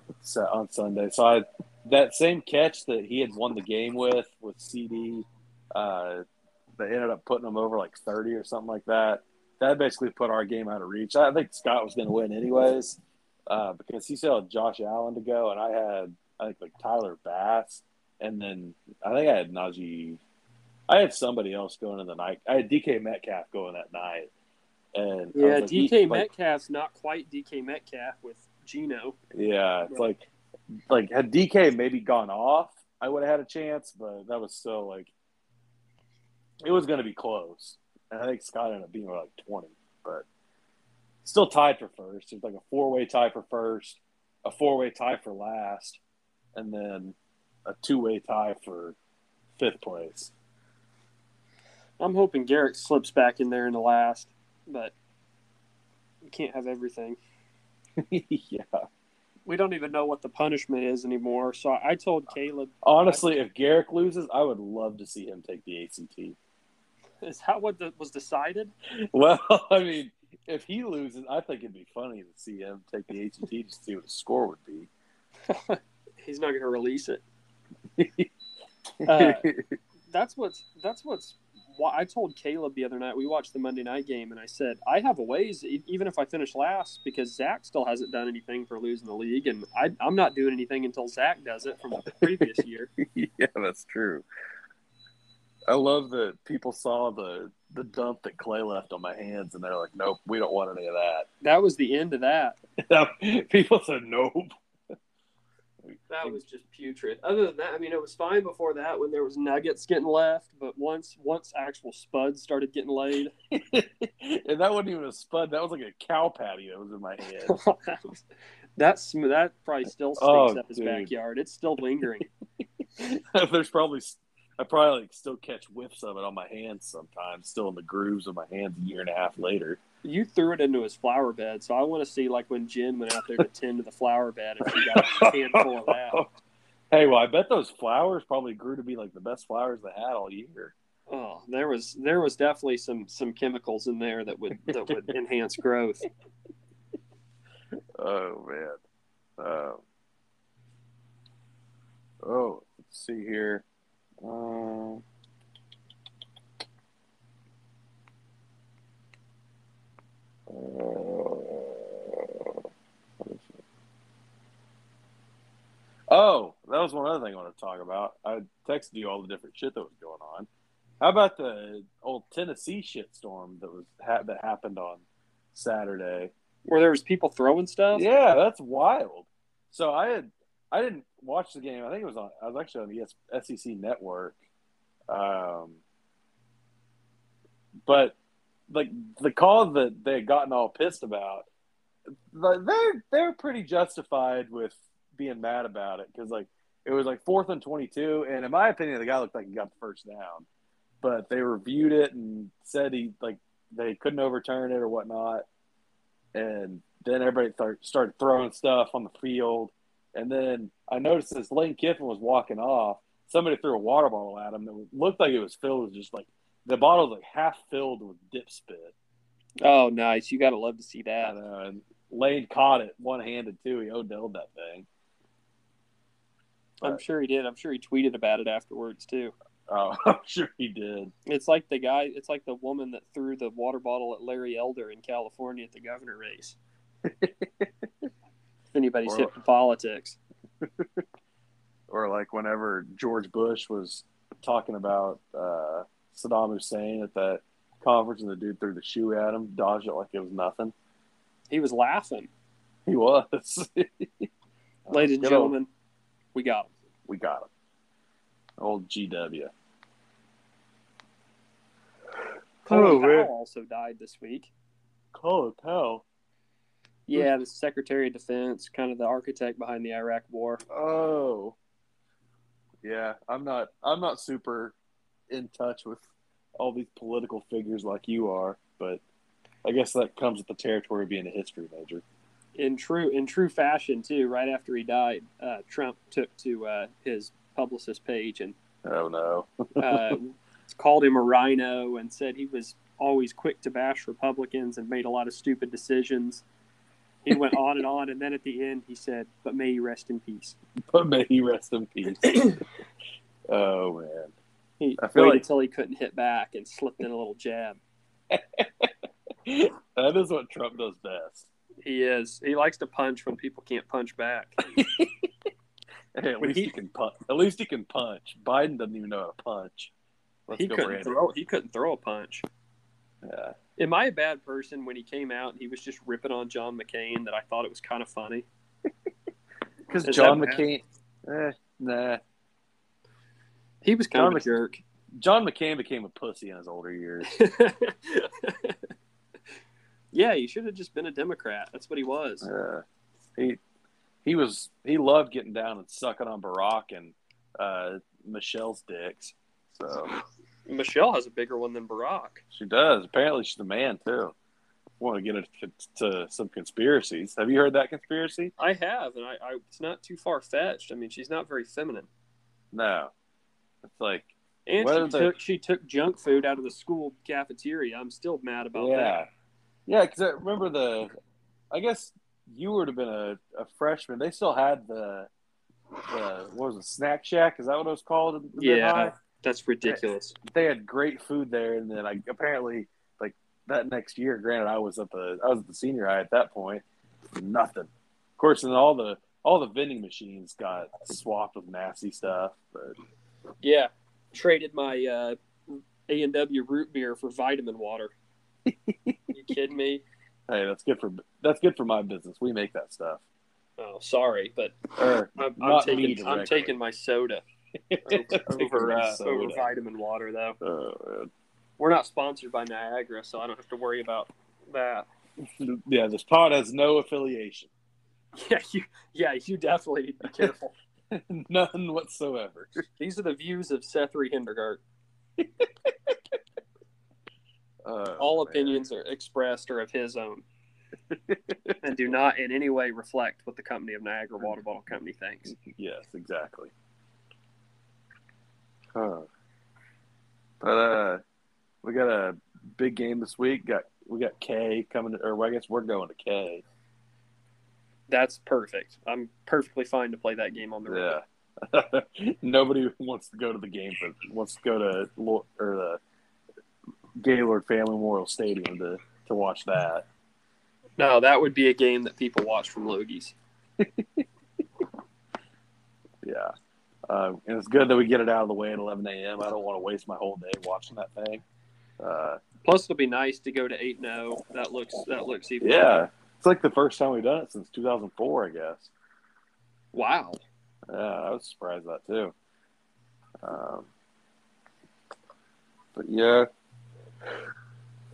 on Sunday. So I that same catch that he had won the game with with CD, uh, they ended up putting them over like thirty or something like that. That basically put our game out of reach. I think Scott was going to win anyways uh, because he still had Josh Allen to go, and I had I think like Tyler Bass, and then I think I had Najee. I had somebody else going in the night. I had DK Metcalf going that night, and Yeah, like, he- DK like, Metcalf's not quite DK Metcalf with Geno. Yeah, it's like like had DK maybe gone off, I would have had a chance, but that was still like it was going to be close. And I think Scott ended up being like twenty, but still tied for first. It's like a four way tie for first, a four way tie for last, and then a two way tie for fifth place. I'm hoping Garrett slips back in there in the last, but you can't have everything. yeah. We don't even know what the punishment is anymore. So I told Caleb, Honestly, if Garrick loses, I would love to see him take the ACT. is that what the, was decided? Well, I mean, if he loses, I think it'd be funny to see him take the ACT to see what the score would be. He's not going to release it. Uh, that's what's that's what's why I told Caleb the other night we watched the Monday night game and I said I have a ways e- even if I finish last because Zach still hasn't done anything for losing the league and I, I'm not doing anything until Zach does it from the previous year. yeah, that's true. I love that people saw the the dump that Clay left on my hands, and they're like, "Nope, we don't want any of That That was the end of that. that." people said, "Nope." That was just putrid. Other than that, I mean, it was fine before that when there was nuggets getting left, but once once actual spuds started getting laid, and that wasn't even a spud. That was like a cow patty that was in my hand. that was, that's that probably still stinks Oh, up his dude. backyard. It's still lingering. There's probably I probably like still catch whiffs of it on my hands sometimes, still in the grooves of my hands a year and a half later. You threw it into his flower bed, so I want to see like when Jen went out there to tend to the flower bed if she got a handful of that. Hey, well, I bet those flowers probably grew to be like the best flowers they had all year. Oh, there was there was definitely some some chemicals in there that would that would enhance growth. Oh man. Uh, oh, let's see here. Uh, what is it? Oh, that was one other thing I want to talk about. I texted you all the different shit that was going on. How about the old Tennessee shitstorm that was ha- that happened on Saturday? Where there was people throwing stuff. Yeah, that's wild. So I had I didn't watch the game. I think it was on. I was actually on the SEC network. Um, but like the call that they had gotten all pissed about, like, they're they're pretty justified with being mad about it because like it was like fourth and twenty two, and in my opinion, the guy looked like he got the first down, but they reviewed it and said he like they couldn't overturn it or whatnot, and then everybody th- started throwing stuff on the field, and then I noticed as Lane Kiffin was walking off, somebody threw a water bottle at him that looked like it was filled with just like the bottle was like half filled with dip spit. Oh, nice! You gotta love to see that. and Lane caught it one handed too. He Odelled that thing. I'm sure he did. I'm sure he tweeted about it afterwards too. Oh, I'm sure he did. It's like the guy. It's like the woman that threw the water bottle at Larry Elder in California at the governor race. if anybody's Or- hip to politics, Or like whenever George Bush was talking about uh, Saddam Hussein at that conference, and the dude threw the shoe at him, dodged it like it was nothing. he was laughing. He was. Ladies and Good old- gentlemen, we got him. we got him. Old GW. Colin Oh, Powell man. also died this week. Colin Powell. Yeah, the Secretary of Defense, kind of the architect behind the Iraq War. Oh, yeah. I'm not. I'm not super in touch with all these political figures like you are, but I guess that comes with the territory of being a history major. In true in true fashion too. Right after he died, uh, Trump took to uh, his publicist page and Oh no. uh, called him a rhino and said he was always quick to bash Republicans and made a lot of stupid decisions. He went on and on, and then at the end he said, "But may he rest in peace." But may he rest in peace. oh man. He I feel waited like- until he couldn't hit back and slipped in a little jab. That is what Trump does best. He is. He likes to punch when people can't punch back. Hey, at When least he- he, can punch. At least he can punch. Biden doesn't even know how to punch. Let's he go, couldn't Brandon. throw. He couldn't throw a punch. Yeah. Am I a bad person when he came out and he was just ripping on John McCain that I thought it was kind of funny? Because John? McCain, eh, nah. He was kind John of a Mc- jerk. John McCain became a pussy in his older years. yeah, he should have just been a Democrat. That's what he was. Uh, he he was he loved getting down and sucking on Barack and uh, Michelle's dicks. So Michelle has a bigger one than Barack. she does. Apparently, she's the man too. Want to get into to some conspiracies? Have you heard that conspiracy? I have, and I, I it's not too far fetched. I mean, she's not very feminine, No. It's like and she the- took she took junk food out of the school cafeteria. I'm still mad about yeah, that. yeah. Because I remember the. I guess you would have been a, a freshman. They still had the the what was it, Snack Shack? Is that what it was called? in the Yeah. That's ridiculous. they had great food there, and then I apparently like that next year. Granted, I was at the I was at the senior high at that point. Nothing. Of course, and all the all the vending machines got swapped with nasty stuff. But Yeah, traded my uh, A and W root beer for vitamin water. you kidding me? hey, that's good for that's good for my business. We make that stuff. Oh, sorry, but Or I'm, I'm taking I'm taking my soda over uh, over vitamin water though. Oh, We're not sponsored by Niagara, so I don't have to worry about that. yeah, this pod has no affiliation, Yeah, you yeah you definitely need to be careful. none whatsoever. These are the views of Seth Hindegard. Uh, All man. opinions are expressed are of his own, and do not in any way reflect what the company of Niagara Water Bottle Company thinks. Yes, exactly. Huh. But uh, we got a big game this week. Got we got K coming, to, or well, I guess we're going to K. That's perfect. I'm perfectly fine to play that game on the road. Yeah. Nobody wants to go to the game, but wants to go to or the Gaylord Family Memorial Stadium to to watch that. No, that would be a game that people watch from Logies. Yeah. Um, and it's good that we get it out of the way at 11 a.m. I don't want to waste my whole day watching that thing. Uh, Plus, it'll be nice to go to eight zero. That looks that looks even. yeah, it's like the first time we've done it since 2004, I guess. Wow. Yeah, I was surprised that too. Um, but yeah,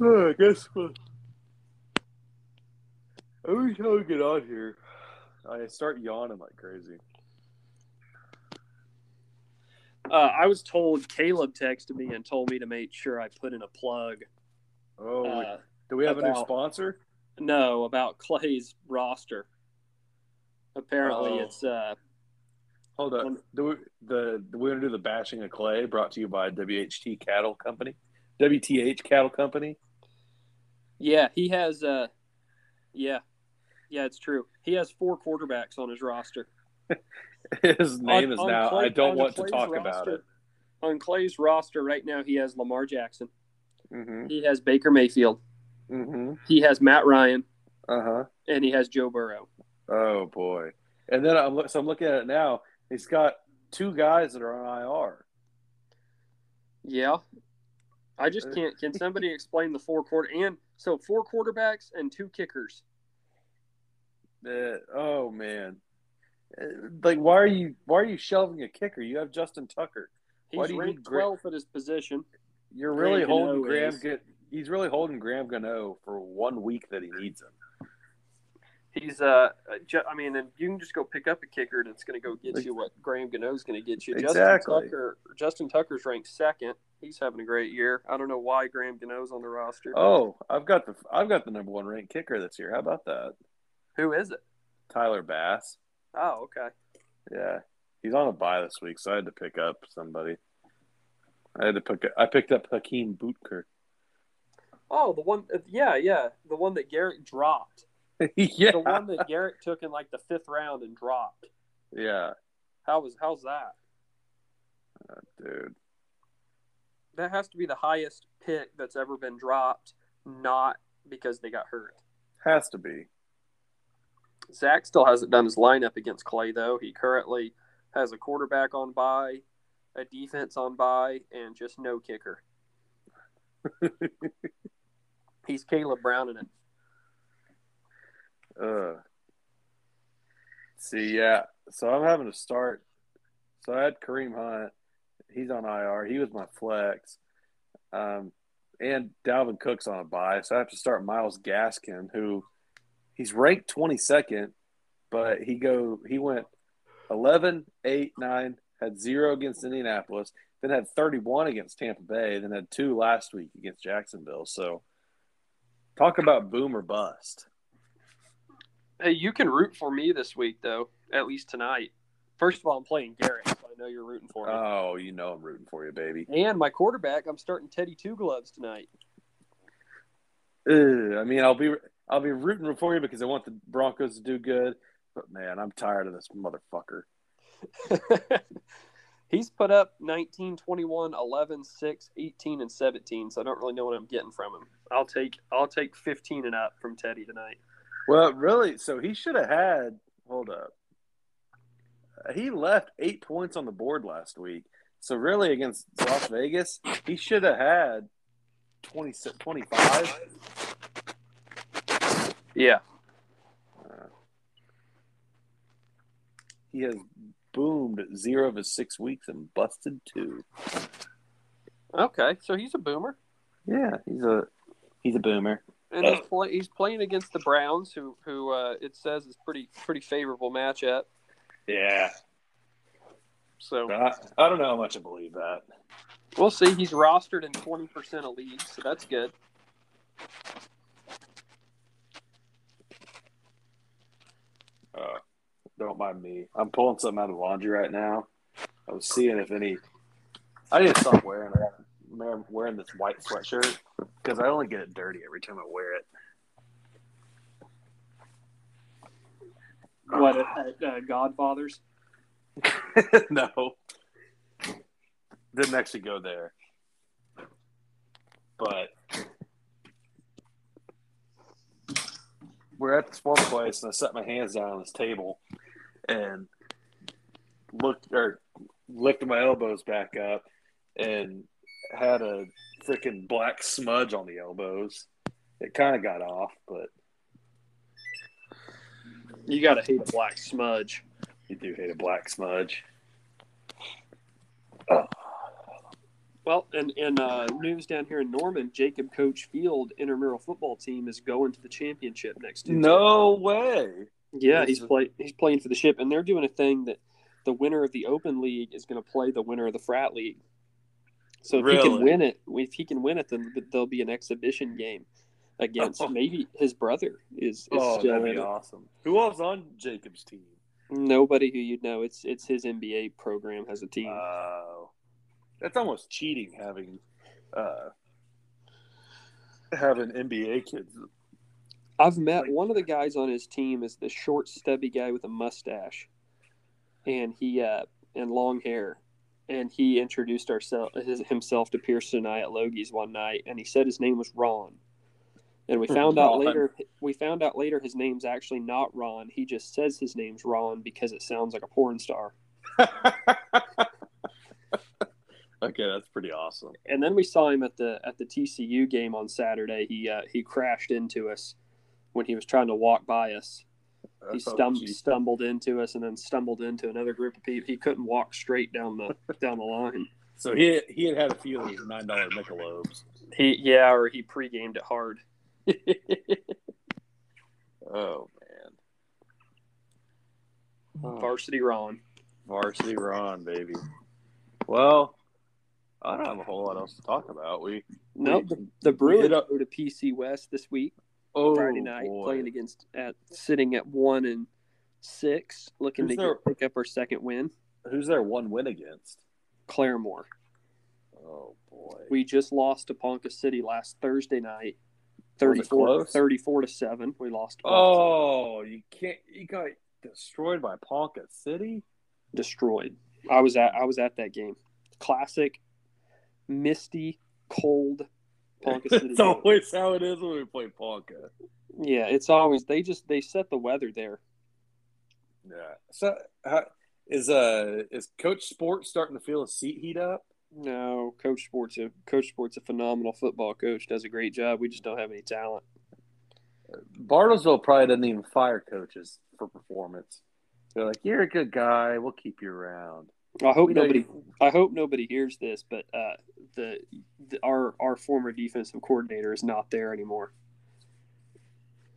I guess we'll, every time we get on here, I start yawning like crazy. Uh, I was told Caleb texted me and told me to make sure I put in a plug. Oh, Uh, do we have a new sponsor? no, about Clay's roster. Apparently, Oh. it's uh, Hold up. Um, Do we, the do we want to do the bashing of clay brought to you by WHT Cattle Company? WTH Cattle Company. Yeah, he has. Uh, yeah, yeah, it's true. He has four quarterbacks on his roster. His name On- is on now. Clay- I don't on want to Clay's talk about it. On Clay's roster right now, he has Lamar Jackson. Mm-hmm. He has Baker Mayfield. Mm-hmm. He has Matt Ryan, Uh huh. and he has Joe Burrow. Oh boy. And then I'm so I'm looking at it now. He's got two guys that are on IR. Yeah, I Uh, just can't. Can somebody explain the four quarter and so four quarterbacks and two kickers? Uh, oh man. Uh, Like why are you why are you shelving a kicker? You have Justin Tucker. He's ranked twelfth at his position. You're Graham really holding Gano Graham. Ga- He's really holding Graham Gano for one week that he needs him. He's uh, I mean, and you can just go pick up a kicker that's going to go get you what Graham Gano's going to get you. Exactly. Justin Tucker, Justin Tucker's ranked second. He's having a great year. I don't know why Graham Gano's on the roster. Oh, I've got the I've got the number one ranked kicker this year. How about that? Who is it? Tyler Bass. Oh, okay. Yeah, he's on a buy this week, so I had to pick up somebody. I had to pick. I picked up Hakeem Bootker. Oh, the one, uh, yeah, yeah, the one that Garrett dropped. yeah, The one that Garrett took in like the fifth round and dropped. yeah, How was how's that? dude. That has to be the highest pick that's ever been dropped, not because they got hurt. Has to be. Zach still hasn't done his lineup against Clay though. He currently has a quarterback on bye, a defense on bye, and just no kicker. He's Caleb Brown in it. Uh. See, yeah. So I'm having to start. So I had Kareem Hunt. He's on IR. He was my flex. Um, and Dalvin Cook's on a bye, so I have to start Myles Gaskin, who he's ranked 22nd, but he go he went 11, 8, 9, had zero against Indianapolis, then had 31 against Tampa Bay, then had two last week against Jacksonville. So talk about boom or bust. Hey, you can root for me this week though, at least tonight. First of all, I'm playing Garrett, so I know you're rooting for me. Oh, you know I'm rooting for you, baby. and my quarterback, I'm starting Teddy Two Gloves tonight. Ugh, I mean, I'll be I'll be rooting for you because I want the Broncos to do good. But man, I'm tired of this motherfucker. He's put up 19, 21, 11, 6, 18, and 17, so I don't really know what I'm getting from him. I'll take I'll take 15 and up from Teddy tonight. Well, really, so he should have had. Hold up. He left eight points on the board last week. So really, against Las Vegas, he should have had 20, 25. Yeah. He has boomed zero of his six weeks and busted two. Okay, so he's a boomer, Yeah, he's a he's a boomer. and he's play, he's playing against the Browns, who who uh, it says is pretty pretty favorable matchup. Yeah, So I, I don't know how much I believe that. we'll see. He's rostered in 20 percent of leagues, so that's good. Uh, don't mind me. I'm pulling something out of the laundry right now. I was seeing if any. I need to stop wearing it. Wearing this white sweatshirt because I only get it dirty every time I wear it. What at, uh, Godfathers? no, didn't actually go there, but we're at this one place, and I set my hands down on this table and looked or lifted my elbows back up and had a freaking black smudge on the elbows. It kind of got off, but You gotta hate a black smudge. you do hate a black smudge. Well, and in uh, news down here in Norman, Jacob Coach Field intramural football team is going to the championship next Tuesday. No way. Yeah, he's play he's playing for the ship, and they're doing a thing that the winner of the Open League is going to play the winner of the Frat League. So if he can win it, if he can win it, then there'll be an exhibition game against Oh. maybe his brother is, is Oh, still that'd be awesome. Who else on Jacob's team? Nobody who you'd know. It's it's his NBA program has a team. Oh, that's almost cheating having uh, having NBA kids. I've met one of the guys on his team is the short, stubby guy with a mustache, and he uh, and long hair, and he introduced ourselves himself to Pearson and I at Logie's one night, and he said his name was Ron, and we found out later we found out later his name's actually not Ron. He just says his name's Ron because it sounds like a porn star. okay, that's pretty awesome. And then we saw him at the at the TCU game on Saturday. He uh, he crashed into us when he was trying to walk by us. he stum- stumbled into us and then stumbled into another group of people. He couldn't walk straight down the down the line. So he he had had a few of those nine dollar Michelobs. He yeah, or he pre-gamed it hard. Oh man, hmm. Oh, Varsity Ron. varsity Ron, baby. Well, I don't have a whole lot else to talk about. We No, we- the, the we Bruins hit go to PC West this week, oh Friday night, boy. playing against at sitting at one and six, looking Who's to their- get, pick up our second win. Who's their one win against? Claremore. Oh boy, We just lost to Ponca City last Thursday night. Was 34, 34 to 7. We lost. oh you can't you got destroyed by Ponca City. destroyed. I was at I was at that game. Classic, misty, cold Ponca City. it's always how it is when we play Ponca. Yeah, it's always they just they set the weather there. Yeah. So how, is uh is Coach Sports starting to feel a seat heat up? No, Coach Sport's a Coach Sport's a phenomenal football coach. Does a great job. We just don't have any talent. Bartlesville probably doesn't even fire coaches for performance. They're like, "You're a good guy. We'll keep you around." I hope know nobody. I hope nobody hears this, but uh, the, the our our former defensive coordinator is not there anymore.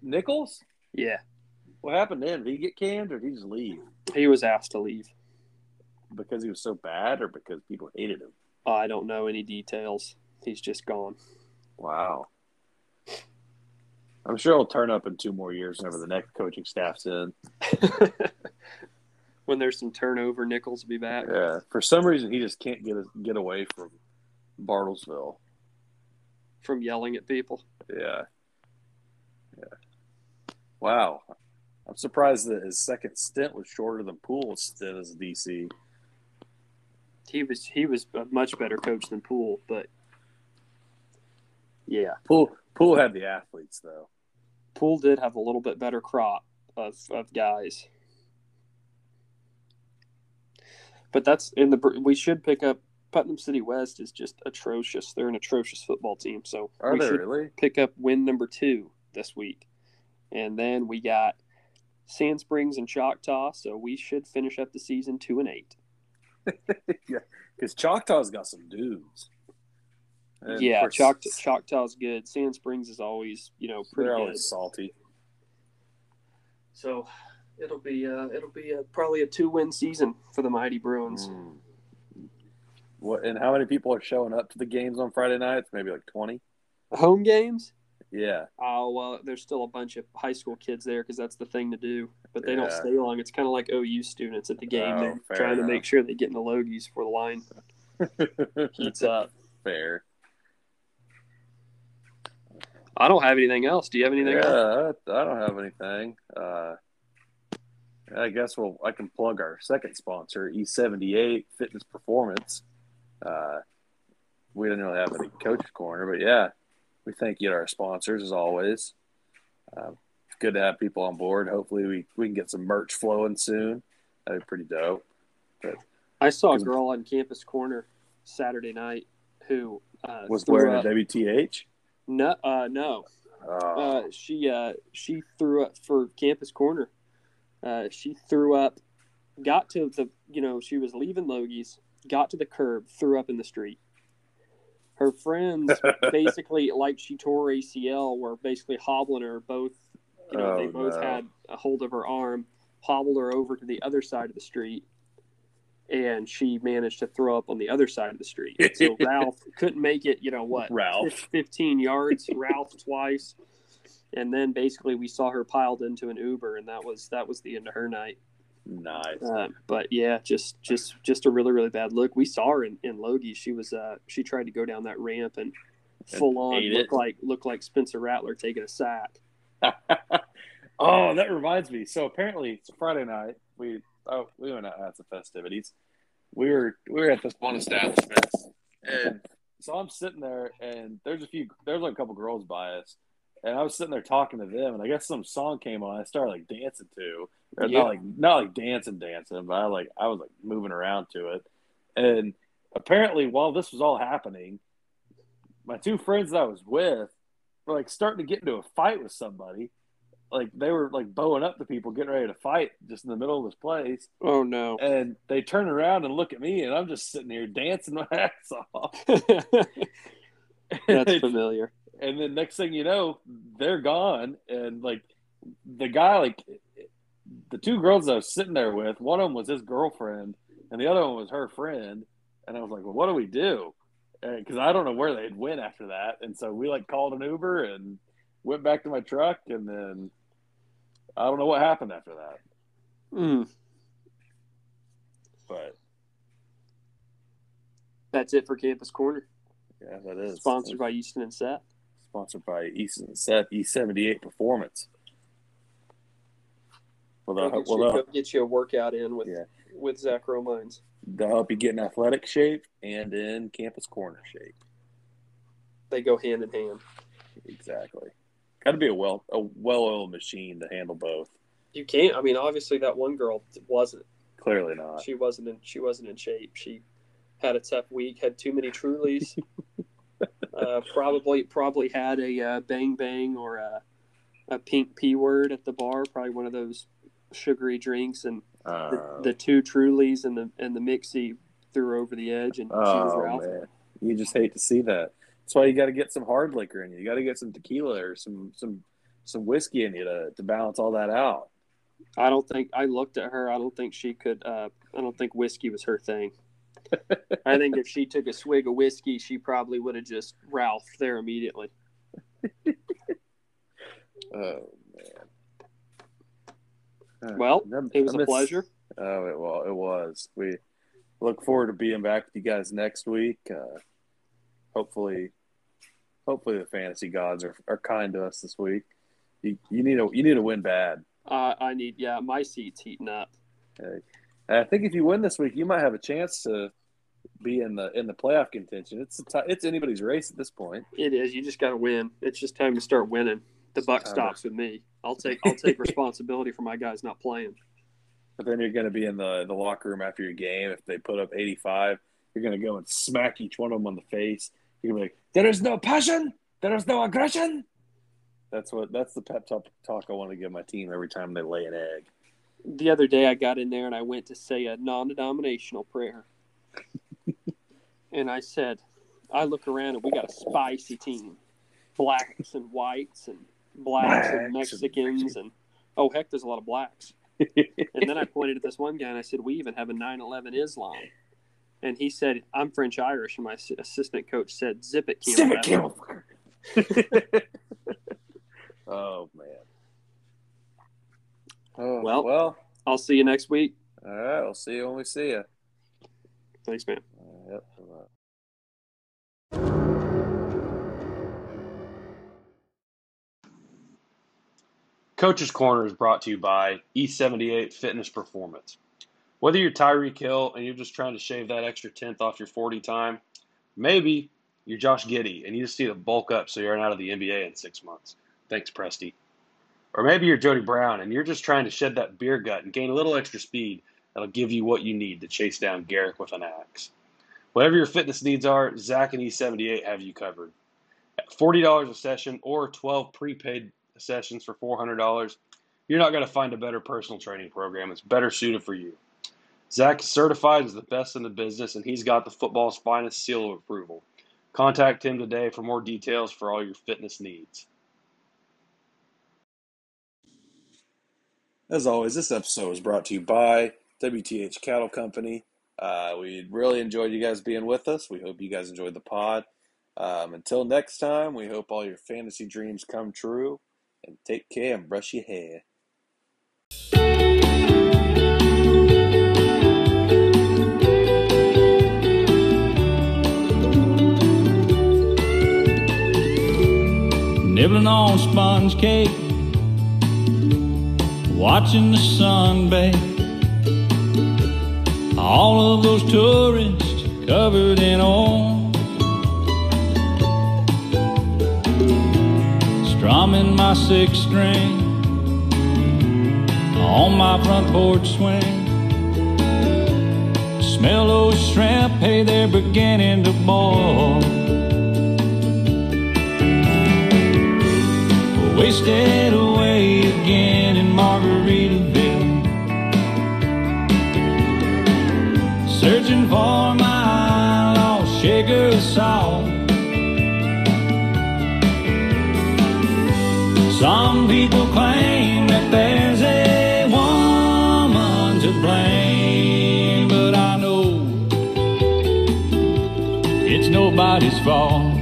Nichols, Yeah, what happened to him? Did he get canned or did he just leave he was asked to leave. because he was so bad or because people hated him? I don't know any details. He's just gone. Wow. I'm sure he'll turn up in two more years whenever the next coaching staff's in. when there's some turnover, Nichols will be back. Yeah. For some reason, he just can't get get away from Bartlesville. from yelling at people. Yeah. Yeah. Wow. I'm surprised that his second stint was shorter than Poole's stint as a DC. He was he was a much better coach than Poole, but yeah, Poole Poole had the athletes though. Poole did have a little bit better crop of, of guys. But that's in the we should pick up Putnam City West is just atrocious. They're an atrocious football team, so Are we they should really? pick up win number two this week, and then we got Sand Springs and Choctaw, so we should finish up the season two and eight. yeah, because Choctaw's got some dudes. And yeah, for- Choctaw, Choctaw's good. Sand Springs is always, you know, pretty They're good. always salty. So it'll be uh, it'll be a, probably a two win season for the mighty Bruins. Mm. What and how many people are showing up to the games on Friday nights? Maybe like twenty. Home games? Yeah, Oh well, there's still a bunch of high school kids there because that's the thing to do. But they don't stay long. It's kind of like OU students at the game. Oh, They're trying to make sure they get in the logies before the line heats up. fair. I don't have anything else. Do you have anything Yeah, else? I, I don't have anything. Uh, I guess we'll I can plug our second sponsor, E78 Fitness Performance. Uh, we didn't really have any coach corner, but yeah, we thank you to our sponsors as always. Uh, good to have people on board. Hopefully, we, we can get some merch flowing soon. That'd be pretty dope. I saw a girl on Campus Corner Saturday night who uh, Was wearing up- a WTH. no, uh, no, Oh, uh, she uh, she threw up for campus corner. Uh, she threw up, got to the you know she was leaving Logie's, got to the curb, threw up in the street. Her friends basically, like she tore ACL, were basically hobbling her. Both, you know, they Oh, both no. had a hold of her arm, hobbled her over to the other side of the street, and she managed to throw up on the other side of the street. So Ralph couldn't make it. You know what? Ralph. 15 yards, Ralph twice, and then basically we saw her piled into an Uber, and that was that was the end of her night. Nice. Uh, but yeah, just just just a really really bad look. We saw her in, in Logie. She was uh she tried to go down that ramp and full on look like look like Spencer Rattler taking a sack. oh, that reminds me. So apparently, it's Friday night. We oh, we went out at the festivities. We were we were at this one establishment, and so I'm sitting there, and there's a few there's like a couple girls by us, and I was sitting there talking to them, and I guess some song came on. I started like dancing to, or Yeah. not like not like dancing dancing, but I like I was like moving around to it, and apparently while this was all happening, my two friends that I was with were like starting to get into a fight with somebody. Like they were like bowing up to people, getting ready to fight just in the middle of this place. Oh no. And they turn around and look at me, and I'm just sitting here dancing my ass off. That's familiar. And then next thing you know, they're gone. And like the guy, like the two girls I was sitting there with, one of them was his girlfriend, and the other one was her friend. And I was like, well, what do we do? Because I don't know where they'd went after that. And so we like called an Uber and went back to my truck, and then I don't know what happened after that. Mm, But that's it for Campus Corner. yeah, that is Sponsored by Easton and Seth. Sponsored by East and Seth E seventy eight Performance. Well, they'll, get, well, you, get you a workout in with Yeah. with Zach Romines. they'll help you get in athletic shape and in campus corner shape. They go hand in hand. Exactly. Got to be a well a well oiled machine to handle both. You can't. I mean, obviously that one girl wasn't. Clearly not. She wasn't in. She wasn't in shape. She had a tough week. Had too many Trulies. uh, probably probably had a uh, bang bang or a, a pink p word at the bar. Probably one of those sugary drinks, and the, Uh, the two Trulies and the and the mixie threw over the edge, and she was oh man, you just hate to see that. That's why you got to get some hard liquor in you. You got to get some tequila or some some some whiskey in you to to balance all that out. I don't think I looked at her. I don't think she could. Uh, I don't think whiskey was her thing. I think if she took a swig of whiskey, she probably would have just Ralph there immediately. Oh man. Well, It was a pleasure. Oh, it was. It was. We look forward to being back with you guys next week. Uh, hopefully, hopefully the fantasy gods are, are kind to us this week. You, you need a you need to win bad. Uh, I need, yeah, my seat's heating up. And I think if you win this week, you might have a chance to be in the in the playoff contention. It's ti it's anybody's race at this point. It is. You just got to win. It's just time to start winning. The buck stops with me. I'll take I'll take responsibility for my guys not playing. But then you're going to be in the the locker room after your game. If they put up 85, you're going to go and smack each one of them on the face. You're going to be like, "There is no passion. There is no aggression." That's what. That's the pep talk, talk I want to give my team every time they lay an egg. The other day I got in there and I went to say a non-denominational prayer, and I said, I look around and we got a spicy team, blacks and whites and blacks, Blacks and and Mexicans and oh heck, there's a lot of blacks. And then I pointed at this one guy and I said, We even have a 9 11 Islam. And he said, I'm French Irish. And my assistant coach said, Zip it, Sip it, Campbell. Campbell. oh man. Oh, Well- well. I'll see you next week. All right. I'll see you when we see you. Thanks, man. Yep. Coach's Corner is brought to you by E78 Fitness Performance. Whether you're Tyreek Hill and you're just trying to shave that extra tenth off your 40 time, maybe you're Josh Giddey and you just need to bulk up so you're out of the NBA in six months. Thanks, Presti. Or maybe you're Jody Brown and you're just trying to shed that beer gut and gain a little extra speed that'll give you what you need to chase down Garrick with an axe. Whatever your fitness needs are, Zach and E78 have you covered. At $40 a session or 12 prepaid sessions for $400, you're not going to find a better personal training program. It's better suited for you. Zach is certified as the best in the business, and he's got the football's finest seal of approval. Contact him today for more details for all your fitness needs. As always, this episode is brought to you by WTH Cattle Company. Uh, we really enjoyed you guys being with us. We hope you guys enjoyed the pod. Um, until next time, we hope all your fantasy dreams come true. And take care and brush your hair. nibbling on sponge cake, watching the sun bake. All of those tourists covered in oil, strumming my six string on my front porch swing. Smell those shrimp, hey, they're beginning to boil. Wasted away Searching for my lost of salt. Some people claim that there's a woman to blame, but I know it's nobody's fault.